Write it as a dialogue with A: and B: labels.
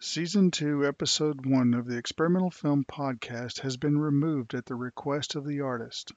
A: Season 2, Episode 1 of the Experimental Film Podcast has been removed at the request of the artist.